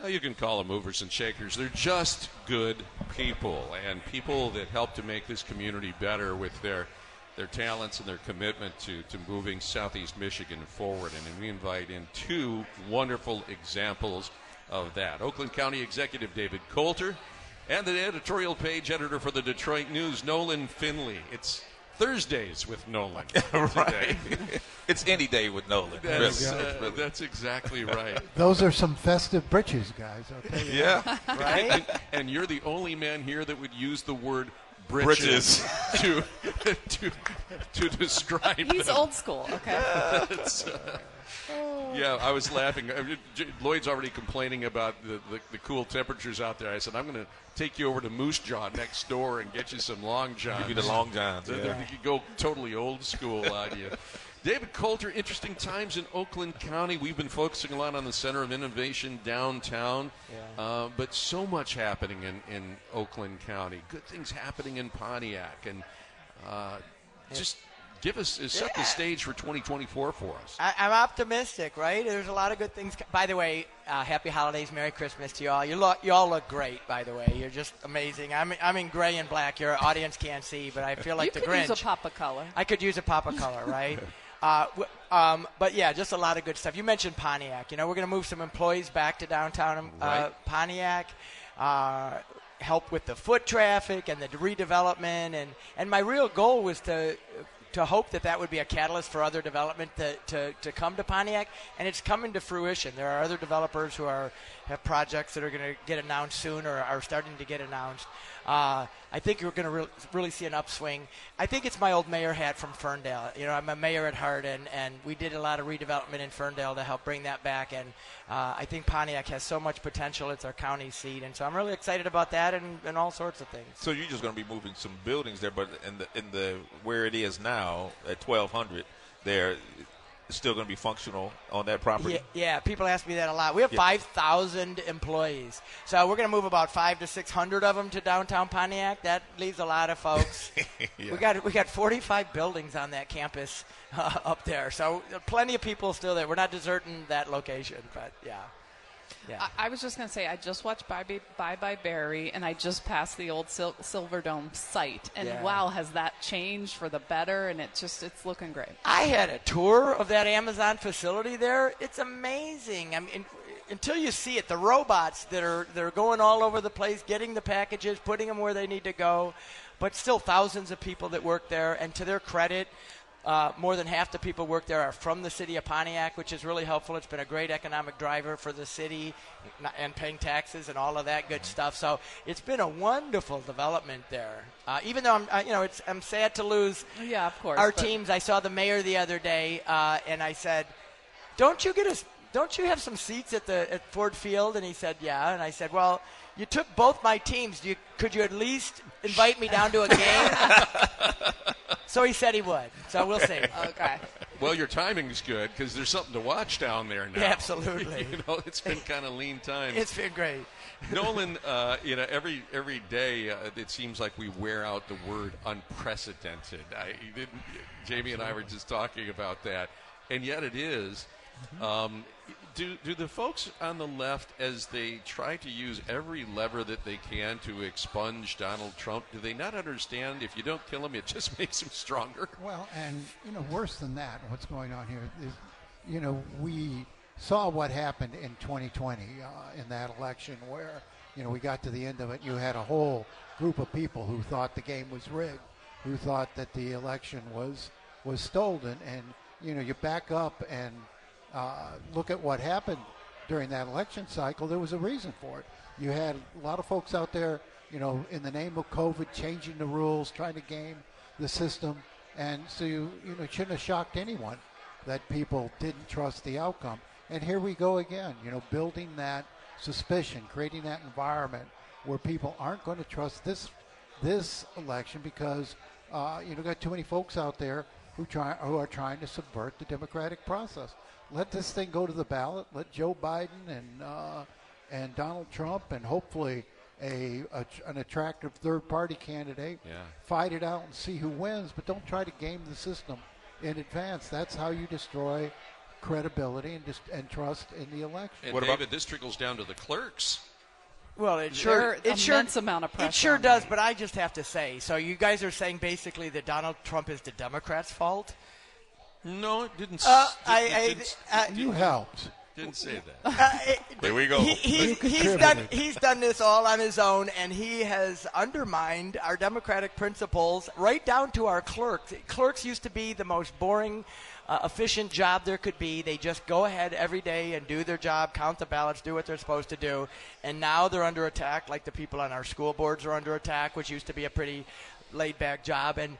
Well, you can call them movers and shakers. They're just good people and people that help to make this community better with their their talents and their commitment to, to moving Southeast Michigan forward. And we invite in two wonderful examples of that. Oakland County Executive David Coulter and the editorial page editor for the Detroit News, Nolan Finley. It's Thursdays with Nolan. right. It's any day with Nolan. That's, really. Uh, really. that's exactly right. Those are some festive britches, guys. yeah. right? And, and, you're the only man here that would use the word britches, to, to, to describe He's them. old school, okay. uh, yeah, I was laughing. Lloyd's already complaining about the, the, the cool temperatures out there. I said, I'm going to take you over to Moosejaw next door and get you some long johns. Give you the long johns. Yeah. You go totally old school on you. David Coulter, interesting times in Oakland County. We've been focusing a lot on the Center of Innovation downtown, yeah. uh, but so much happening in, in Oakland County. Good things happening in Pontiac, and uh, just give us uh, set yeah. the stage for 2024 for us. I, am optimistic, right? There's a lot of good things. By the way, uh, happy holidays, Merry Christmas to you all. You look, you all look great. By the way, you're just amazing. I'm, I'm in gray and black. Your audience can't see, but I feel like you the could Grinch. use a pop of color. I could use a pop of color, right? Uh, um, but yeah, just a lot of good stuff. You mentioned Pontiac. You know, we're going to move some employees back to downtown uh, right. Pontiac. Uh, help with the foot traffic and the redevelopment, and and my real goal was to to hope that that would be a catalyst for other development to, to, to come to Pontiac, and it's coming to fruition. There are other developers who are have projects that are going to get announced soon or are starting to get announced. Uh, I think you're going to re- really see an upswing. I think it's my old mayor hat from Ferndale. You know, I'm a mayor at heart, and, and we did a lot of redevelopment in Ferndale to help bring that back. And uh, I think Pontiac has so much potential. It's our county seat, and so I'm really excited about that and, and all sorts of things. So you're just going to be moving some buildings there, but in the in the where it is now at 1200, there still going to be functional on that property? Yeah, yeah, people ask me that a lot. We have yeah. 5,000 employees. So we're going to move about 5 to 600 of them to downtown Pontiac. That leaves a lot of folks. yeah. We got we got 45 buildings on that campus uh, up there. So plenty of people still there. We're not deserting that location, but yeah. Yeah. I, I, was just going to say, I just watched Bye Bye, Bye Bye Barry, and I just passed the old Sil- Silverdome site, and yeah. wow, has that changed for the better? And it just it's looking great. I had a tour of that Amazon facility there. It's amazing. I mean, until you see it, the robots that are they're going all over the place, getting the packages, putting them where they need to go, but still thousands of people that work there. And to their credit, uh, more than half the people work there are from the city of Pontiac, which is really helpful. It's been a great economic driver for the city and paying taxes and all of that good stuff. So it's been a wonderful development there. Uh, even though I'm, uh, you know, it's, I'm sad to lose. Yeah, of course. Our teams. I saw the mayor the other day, uh, and I said, "Don't you get us? Don't you have some seats at the at Ford Field?" And he said, "Yeah." And I said, "Well." You took both my teams. You, could you at least invite me down to a game? So he said he would. So we'll see. okay. Well, your timing's good because there's something to watch down there now. Yeah, absolutely. you know, it's been kind of lean time. It's been great. Nolan, uh, you know, every every day uh, it seems like we wear out the word unprecedented. I, Jamie and I were just talking about that, and yet it is. Mm-hmm. Um, do do the folks on the left, as they try to use every lever that they can to expunge Donald Trump, do they not understand if you don't kill him, it just makes him stronger? Well, and you know, worse than that, what's going on here is, you know, we saw what happened in 2020 uh, in that election, where you know we got to the end of it, you had a whole group of people who thought the game was rigged, who thought that the election was was stolen, and you know, you back up and uh, look at what happened during that election cycle. There was a reason for it. You had a lot of folks out there, you know, in the name of COVID, changing the rules, trying to game the system, and so you, you know, it shouldn't have shocked anyone that people didn't trust the outcome. And here we go again, you know, building that suspicion, creating that environment where people aren't going to trust this this election because uh, you know got too many folks out there who try who are trying to subvert the democratic process let this thing go to the ballot. Let Joe Biden and uh, and Donald Trump and hopefully a, a an attractive third party candidate yeah. fight it out and see who wins. But don't try to game the system in advance. That's how you destroy credibility and just and trust in the election. And What about- David, this trickles down to the clerks. Well, it sure are it sure amount of it sure does. them. But I just have to say, so you guys are saying basically that Donald Trump is the Democrats' fault? No, it didn't. Uh, s- I, it I, didn't, uh, you helped. didn't say that. uh, There we go. He, he's, he's done he's done this all on his own, and he has undermined our democratic principles right down to our clerks. Clerks used to be the most boring, uh, efficient job there could be. They just go ahead every day and do their job, count the ballots, do what they're supposed to do, and now they're under attack. Like the people on our school boards are under attack, which used to be a pretty laid back job. And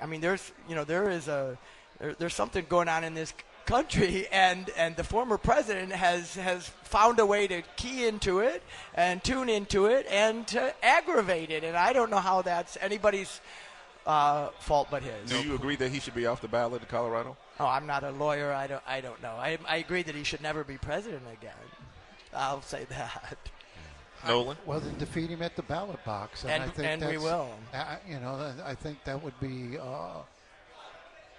I mean, there's you know there is a there, there's something going on in this country and and the former president has has found a way to key into it and tune into it and to aggravate it and I don't know how that's anybody's uh, fault but his. Do you agree that he should be off the ballot in Colorado? Oh, I'm not a lawyer. I don't I don't know. I I agree that he should never be president again. I'll say that. Nolan? Well, then defeat him at the ballot box, and, And- I think and we will. I- you know, I think that would be uh,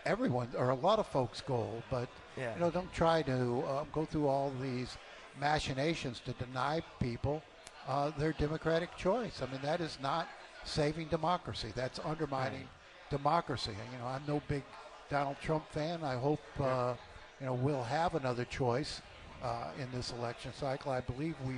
everyone or a lot of folks' goal. But Yeah. you know, don't try to uh, go through all these machinations to deny people uh, their democratic choice. I mean, that is not saving democracy. That's undermining democracy. And, you know, I'm no big Donald Trump fan. I hope uh, you know we'll have another choice uh, in this election cycle. I believe we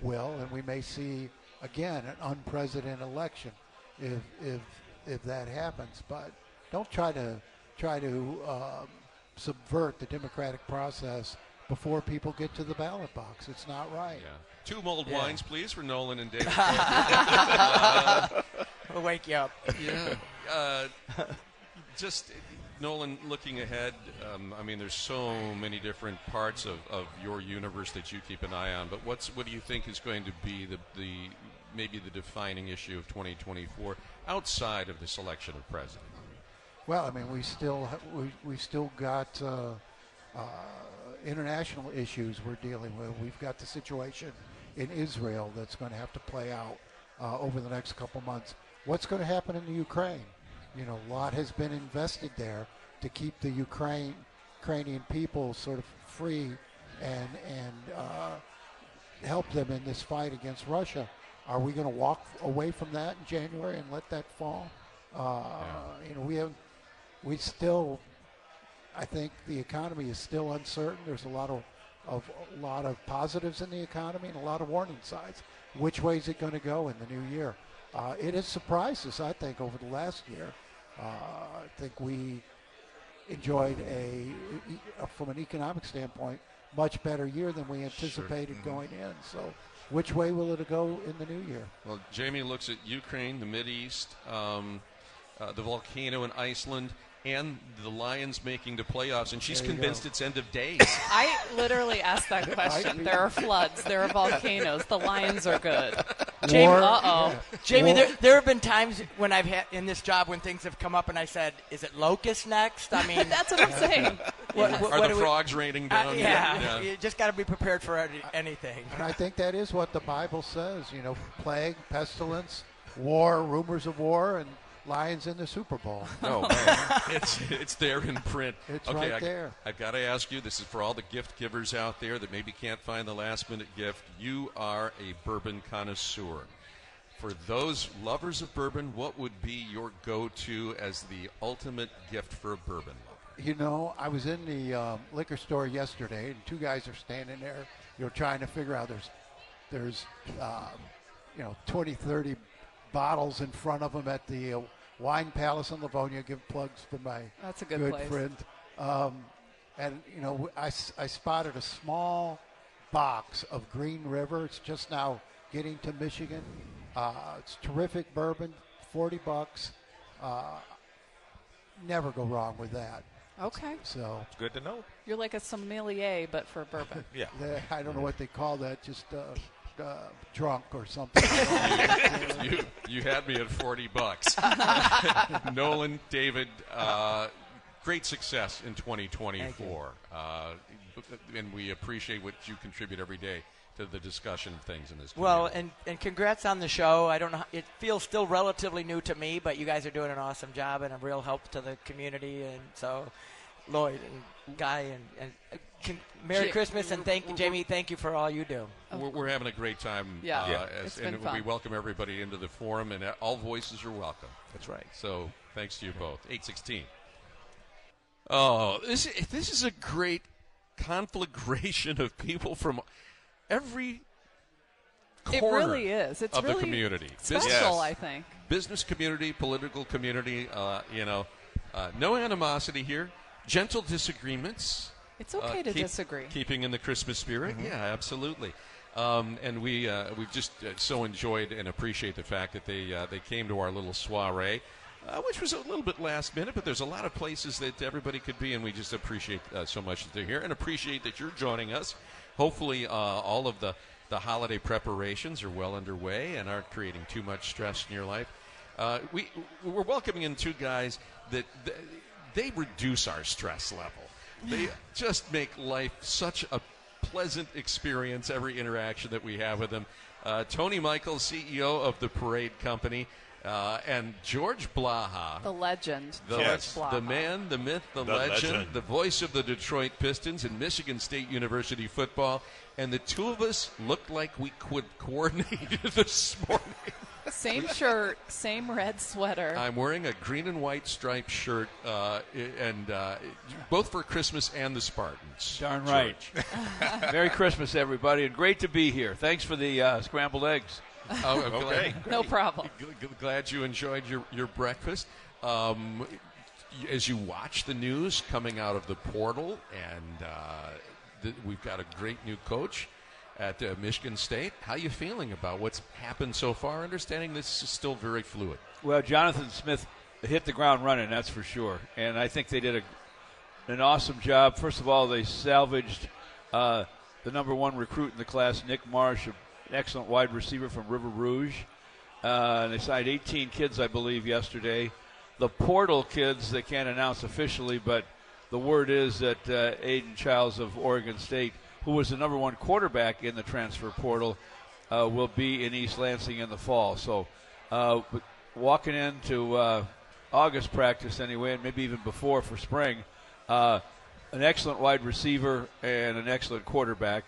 will, and we may see again an unprecedented election if if if that happens. But don't try to try to um, subvert the democratic process before people get to the ballot box. It's not right. Yeah. Two mulled Yeah. wines, please, for Nolan and David. We'll wake you up. yeah. Uh, just Nolan, looking ahead. Um, I mean, there's so many different parts of, of your universe that you keep an eye on. But what's what do you think is going to be the the maybe the defining issue of 2024 outside of the selection of president? Well, I mean, we still we we still got uh, uh, international issues we're dealing with. We've got the situation in Israel that's going to have to play out uh, over the next couple months. What's going to happen in the Ukraine? You know, a lot has been invested there to keep the Ukraine Ukrainian people sort of free and and uh, help them in this fight against Russia. Are we going to walk away from that in January and let that fall? Uh, You know, we have, we still, I think the economy is still uncertain. There's a lot of, of a lot of positives in the economy and a lot of warning signs. Which way is it going to go in the new year? Uh, it has surprised us, I think, over the last year. Uh, I think we enjoyed a, from an economic standpoint, much better year than we anticipated going in. So, which way will it go in the new year? Well, Jamie looks at Ukraine, the Mid East, um, uh, the volcano in Iceland, and the Lions making the playoffs, and she's There convinced go. it's end of days. I literally asked that question. There are floods. There are volcanoes. The lions are good. Jamie, War- uh oh. yeah. Jamie, there, there have been times when I've had in this job when things have come up and I said, "Is it locust next?" I mean, That's what I'm saying. what, what, Are what the do we- frogs raining Uh, down? yeah, you just got to be prepared for anything. And I think that is what the Bible says. You know, plague, pestilence, war, rumors of war, and lions in the Super Bowl. No, man. it's it's there in print. It's okay, right I, there. I've got to ask you. This is for all the gift givers out there that maybe can't find the last minute gift. You are a bourbon connoisseur. For those lovers of bourbon, what would be your go-to as the ultimate gift for a bourbon lover? You know, I was in the um, liquor store yesterday, and two guys are standing there. You know, trying to figure out there's there's um, you know 20, 30 bottles in front of them at the uh, Wine Palace in Livonia. Give plugs for my That's a good place. friend. Um, and you know, I, I spotted a small box of Green River. It's just now getting to Michigan. Uh, it's terrific bourbon, forty bucks. Uh, never go wrong with that. Okay. So It's good to know. You're like a sommelier, but for bourbon. Yeah. I don't know what they call that, just uh, uh, drunk or something. you you had me at forty bucks. Nolan, David, uh, great success in 2024, uh, and we appreciate what you contribute every day to the discussion of things in this. Well, and, and congrats on the show. I don't know. It feels still relatively new to me, but you guys are doing an awesome job and a real help to the community. And so, Lloyd and Guy and, and con- Merry Ja- Christmas and thank Jamie. Thank you for all you do. We're, we're having a great time. Yeah. uh, Yeah. as- It's been and fun. we welcome everybody into the forum, and uh, all voices are welcome. That's right. So thanks to you both. Eight sixteen. Oh, this this is a great conflagration of people from every It corner really is. It's of really the community. special, Business, I think. business community, political community. Uh, you know, uh, no animosity here. Gentle disagreements. It's Uh, okay to keep- disagree. Keeping in the Christmas spirit, yeah, absolutely. Um, and we uh, we've just uh, so enjoyed and appreciate the fact that they uh, they came to our little soiree, uh, which was a little bit last minute, but there's a lot of places that everybody could be, and we just appreciate uh, so much that they're here and appreciate that you're joining us. Hopefully, uh, all of the the holiday preparations are well underway and aren't creating too much stress in your life. Uh, we we're welcoming in two guys that th- they reduce our stress level. They just make life such a pleasant experience every interaction that we have with them. Uh, Tony Michaels, CEO of the Parade Company, uh, and George Blaha, The legend, the, Yes. George Blaha. the man, the myth, the, The legend, legend. the voice of the Detroit Pistons and Michigan State University football. And the two of us looked like we could coordinate this morning. Same shirt, same red sweater. I'm wearing a green and white striped shirt, uh, and uh, both for Christmas and the Spartans. Darn right. Merry Christmas, everybody, and great to be here. Thanks for the uh, scrambled eggs. Oh, Okay. glad, no problem. g- g- glad you enjoyed your, your breakfast. Um, as you watch the news coming out of the portal, and uh, th- we've got a great new coach at uh, Michigan State. How you feeling about what's happened so far? Understanding this is still very fluid. Well, Jonathan Smith hit the ground running, that's for sure. And I think they did a, an awesome job. First of all, they salvaged uh, the number one recruit in the class, Nick Marsh, an excellent wide receiver from River Rouge. Uh, they signed 18 kids, I believe, yesterday. The portal kids they can't announce officially, but the word is that uh, Aidan Chiles of Oregon State, who was the number one quarterback in the transfer portal, uh, will be in East Lansing in the fall. So, uh, walking into uh, August practice anyway, and maybe even before for spring, uh, an excellent wide receiver and an excellent quarterback.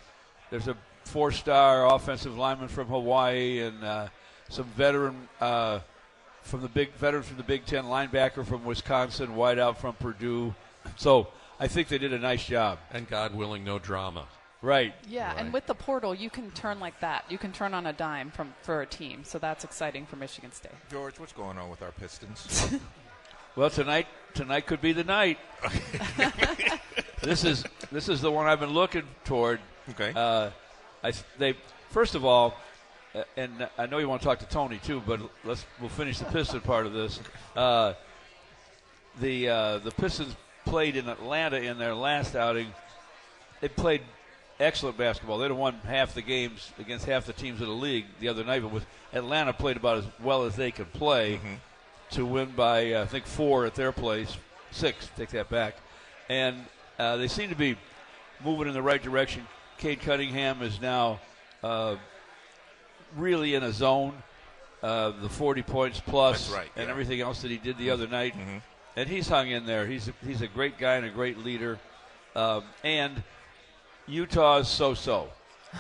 There's a four-star offensive lineman from Hawaii and uh, some veteran uh, from the big veteran from the Big Ten, linebacker from Wisconsin, wideout from Purdue. So I think they did a nice job. And God willing, no drama. Right. Yeah, Right. and with the portal, you can turn like that. You can turn on a dime from for a team, so that's exciting for Michigan State. George, what's going on with our Pistons? Well, tonight tonight could be the night. this is this is the one I've been looking toward. okay. Uh, I they first of all, uh, and I know you want to talk to Tony too, but let's we'll finish the Piston part of this. Uh, the uh, the Pistons played in Atlanta in their last outing. They played excellent basketball. They'd have won half the games against half the teams in the league the other night, but with Atlanta played about as well as they could play to win by uh, I think four at their place, six. Take that back, and uh, they seem to be moving in the right direction. Cade Cunningham is now uh, really in a zone. Uh, the 40 points plus right, and yeah. everything else that he did the other night, and he's hung in there. He's a, he's a great guy and a great leader. Um, and Utah's so-so,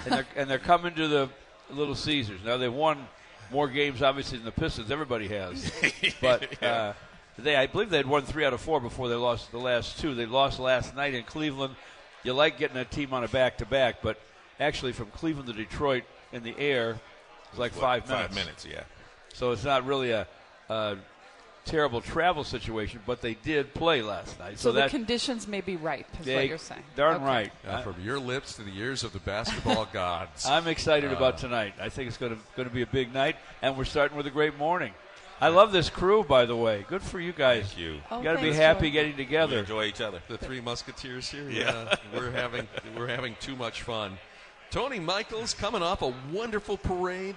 and they're, and they're coming to the Little Caesars now. They've won more games obviously than the Pistons. Everybody has, but uh, they I believe they had won three out of four before they lost the last two. They lost last night in Cleveland. You like getting a team on a back-to-back, but actually from Cleveland to Detroit in the air is like five minutes. Five minutes, yeah. So it's not really a, a terrible travel situation, but they did play last night. So, So, the conditions may be right, is they- what you're saying. darn Okay. right. Uh, from your lips to the ears of the basketball gods. I'm excited Uh, about tonight. I think it's going to going to be a big night, and we're starting with a great morning. I love this crew, by the way. Good for you guys. Thank you. Oh, got to be happy George. getting We together. enjoy each other. the three musketeers here. Yeah. we're having we're having too much fun. Tony Michaels coming off a wonderful parade,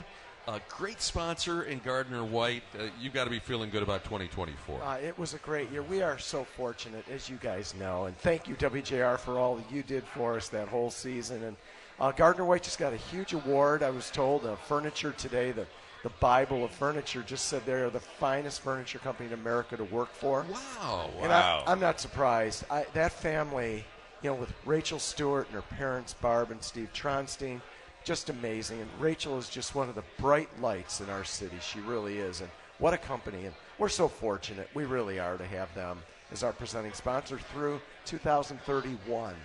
a great sponsor in Gardner White. Uh, you got to be feeling good about 2024. Uh, it was a great year. We are so fortunate, as you guys know, and thank you WJR for all that you did for us that whole season. And uh, Gardner White just got a huge award. I was told uh, Furniture Today, the the Bible of furniture, just said they are the finest furniture company in America to work for. wow. And Wow. I, I'm not surprised. I, that family you know, with Rachel Stewart and her parents, Barb and Steve Tronstein, just amazing. And Rachel is just one of the bright lights in our city. She really is. And what a company. And we're so fortunate. We really are to have them as our presenting sponsor through 2031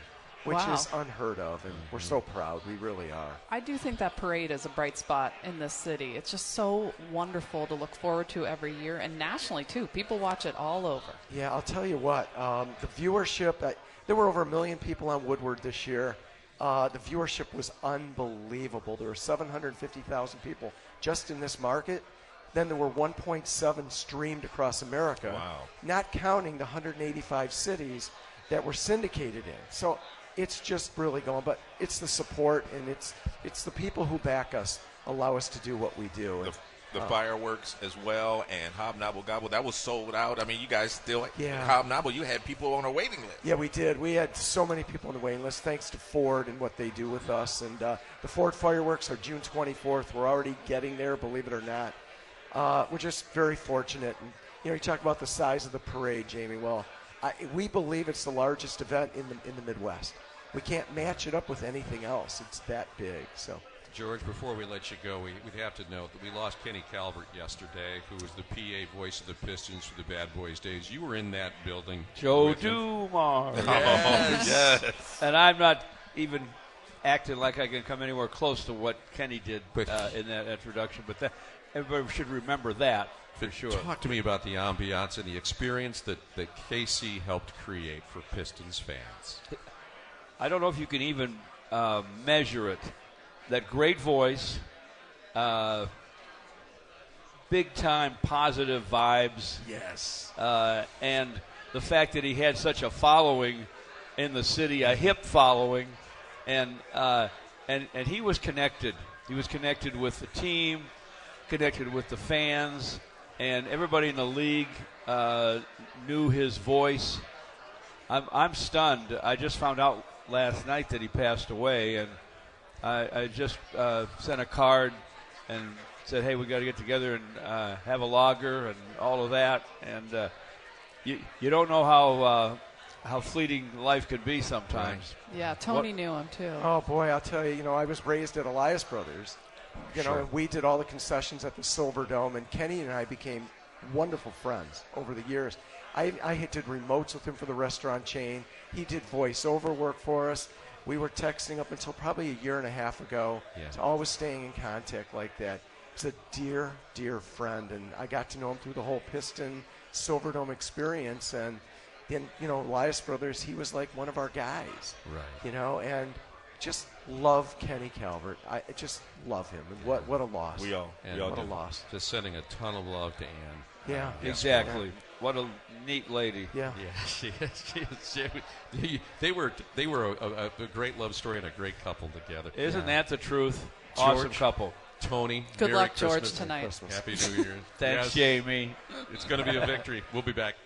which wow. is unheard of, and we're so proud. We really are. I do think that parade is a bright spot in this city. It's just so wonderful to look forward to every year, and nationally too. People watch it all over. Yeah, I'll tell you what. Um, the viewership. Uh, there were over a million people on Woodward this year. Uh, the viewership was unbelievable. There were 750,000 people just in this market. Then there were 1.7 streamed across America. Wow. Not counting the 185 cities that were syndicated in. So it's just really going. But it's the support and it's it's the people who back us allow us to do what we do. The, the uh, fireworks as well and Hobnobble Gobble that was sold out. I mean, you guys still yeah. Hobnobble. You had people on a waiting list. Yeah, we did. We had so many people on the waiting list thanks to Ford and what they do with us. And uh, the Ford fireworks are June 24th. We're already getting there, believe it or not. Uh, we're just very fortunate. And you know, you talk about the size of the parade, Jamie. Well, I, we believe it's the largest event in the in the Midwest. We can't match it up with anything else. It's that big. So. George, before we let you go, we, would have to note that we lost Kenny Calvert yesterday, who was the PA voice of the Pistons for the Bad Boys days. You were in that building. Joe Dumars. Yes. yes. And I'm not even acting like I can come anywhere close to what Kenny did uh, in that introduction, but that, everybody should remember that for sure. Talk to me about the ambiance and the experience that, that KC helped create for Pistons fans. I don't know if you can even uh, measure it. That great voice, uh, big time positive vibes. Yes. Uh, and the fact that he had such a following in the city, a hip following, and uh, and and he was connected. He was connected with the team, connected with the fans, and everybody in the league uh, knew his voice. I'm, I'm stunned. I just found out last night that he passed away, and I, I just uh, sent a card and said, "Hey, we got to get together and uh, have a lager and all of that." And uh, you you don't know how uh, how fleeting life could be sometimes. Yeah, Tony what? knew him too. Oh boy, I'll tell you. You know, I was raised at Elias Brothers, you sure. know, and we did all the concessions at the Silverdome, and Kenny and I became wonderful friends over the years. I, I did remotes with him for the restaurant chain. He did voiceover work for us. We were texting up until probably a year and a half ago. Yeah. So always staying in contact like that. He's a dear, dear friend, and I got to know him through the whole Piston Silverdome experience. And then, you know, Elias Brothers, he was like one of our guys. Right. You know, and just love Kenny Calvert. I just love him, and what what a loss. We all, and we all what do. a loss. Just sending a ton of love to Ann. Yeah, exactly. Yeah. What a neat lady. Yeah, yeah. She, she, she, they were they were a, a, a, great love story and a great couple together. Isn't yeah. that the truth? George, awesome couple. Tony. Good Merry luck, Christmas George, tonight. Happy New Year. Thanks, yes. Jamie. It's going to be a victory. We'll be back.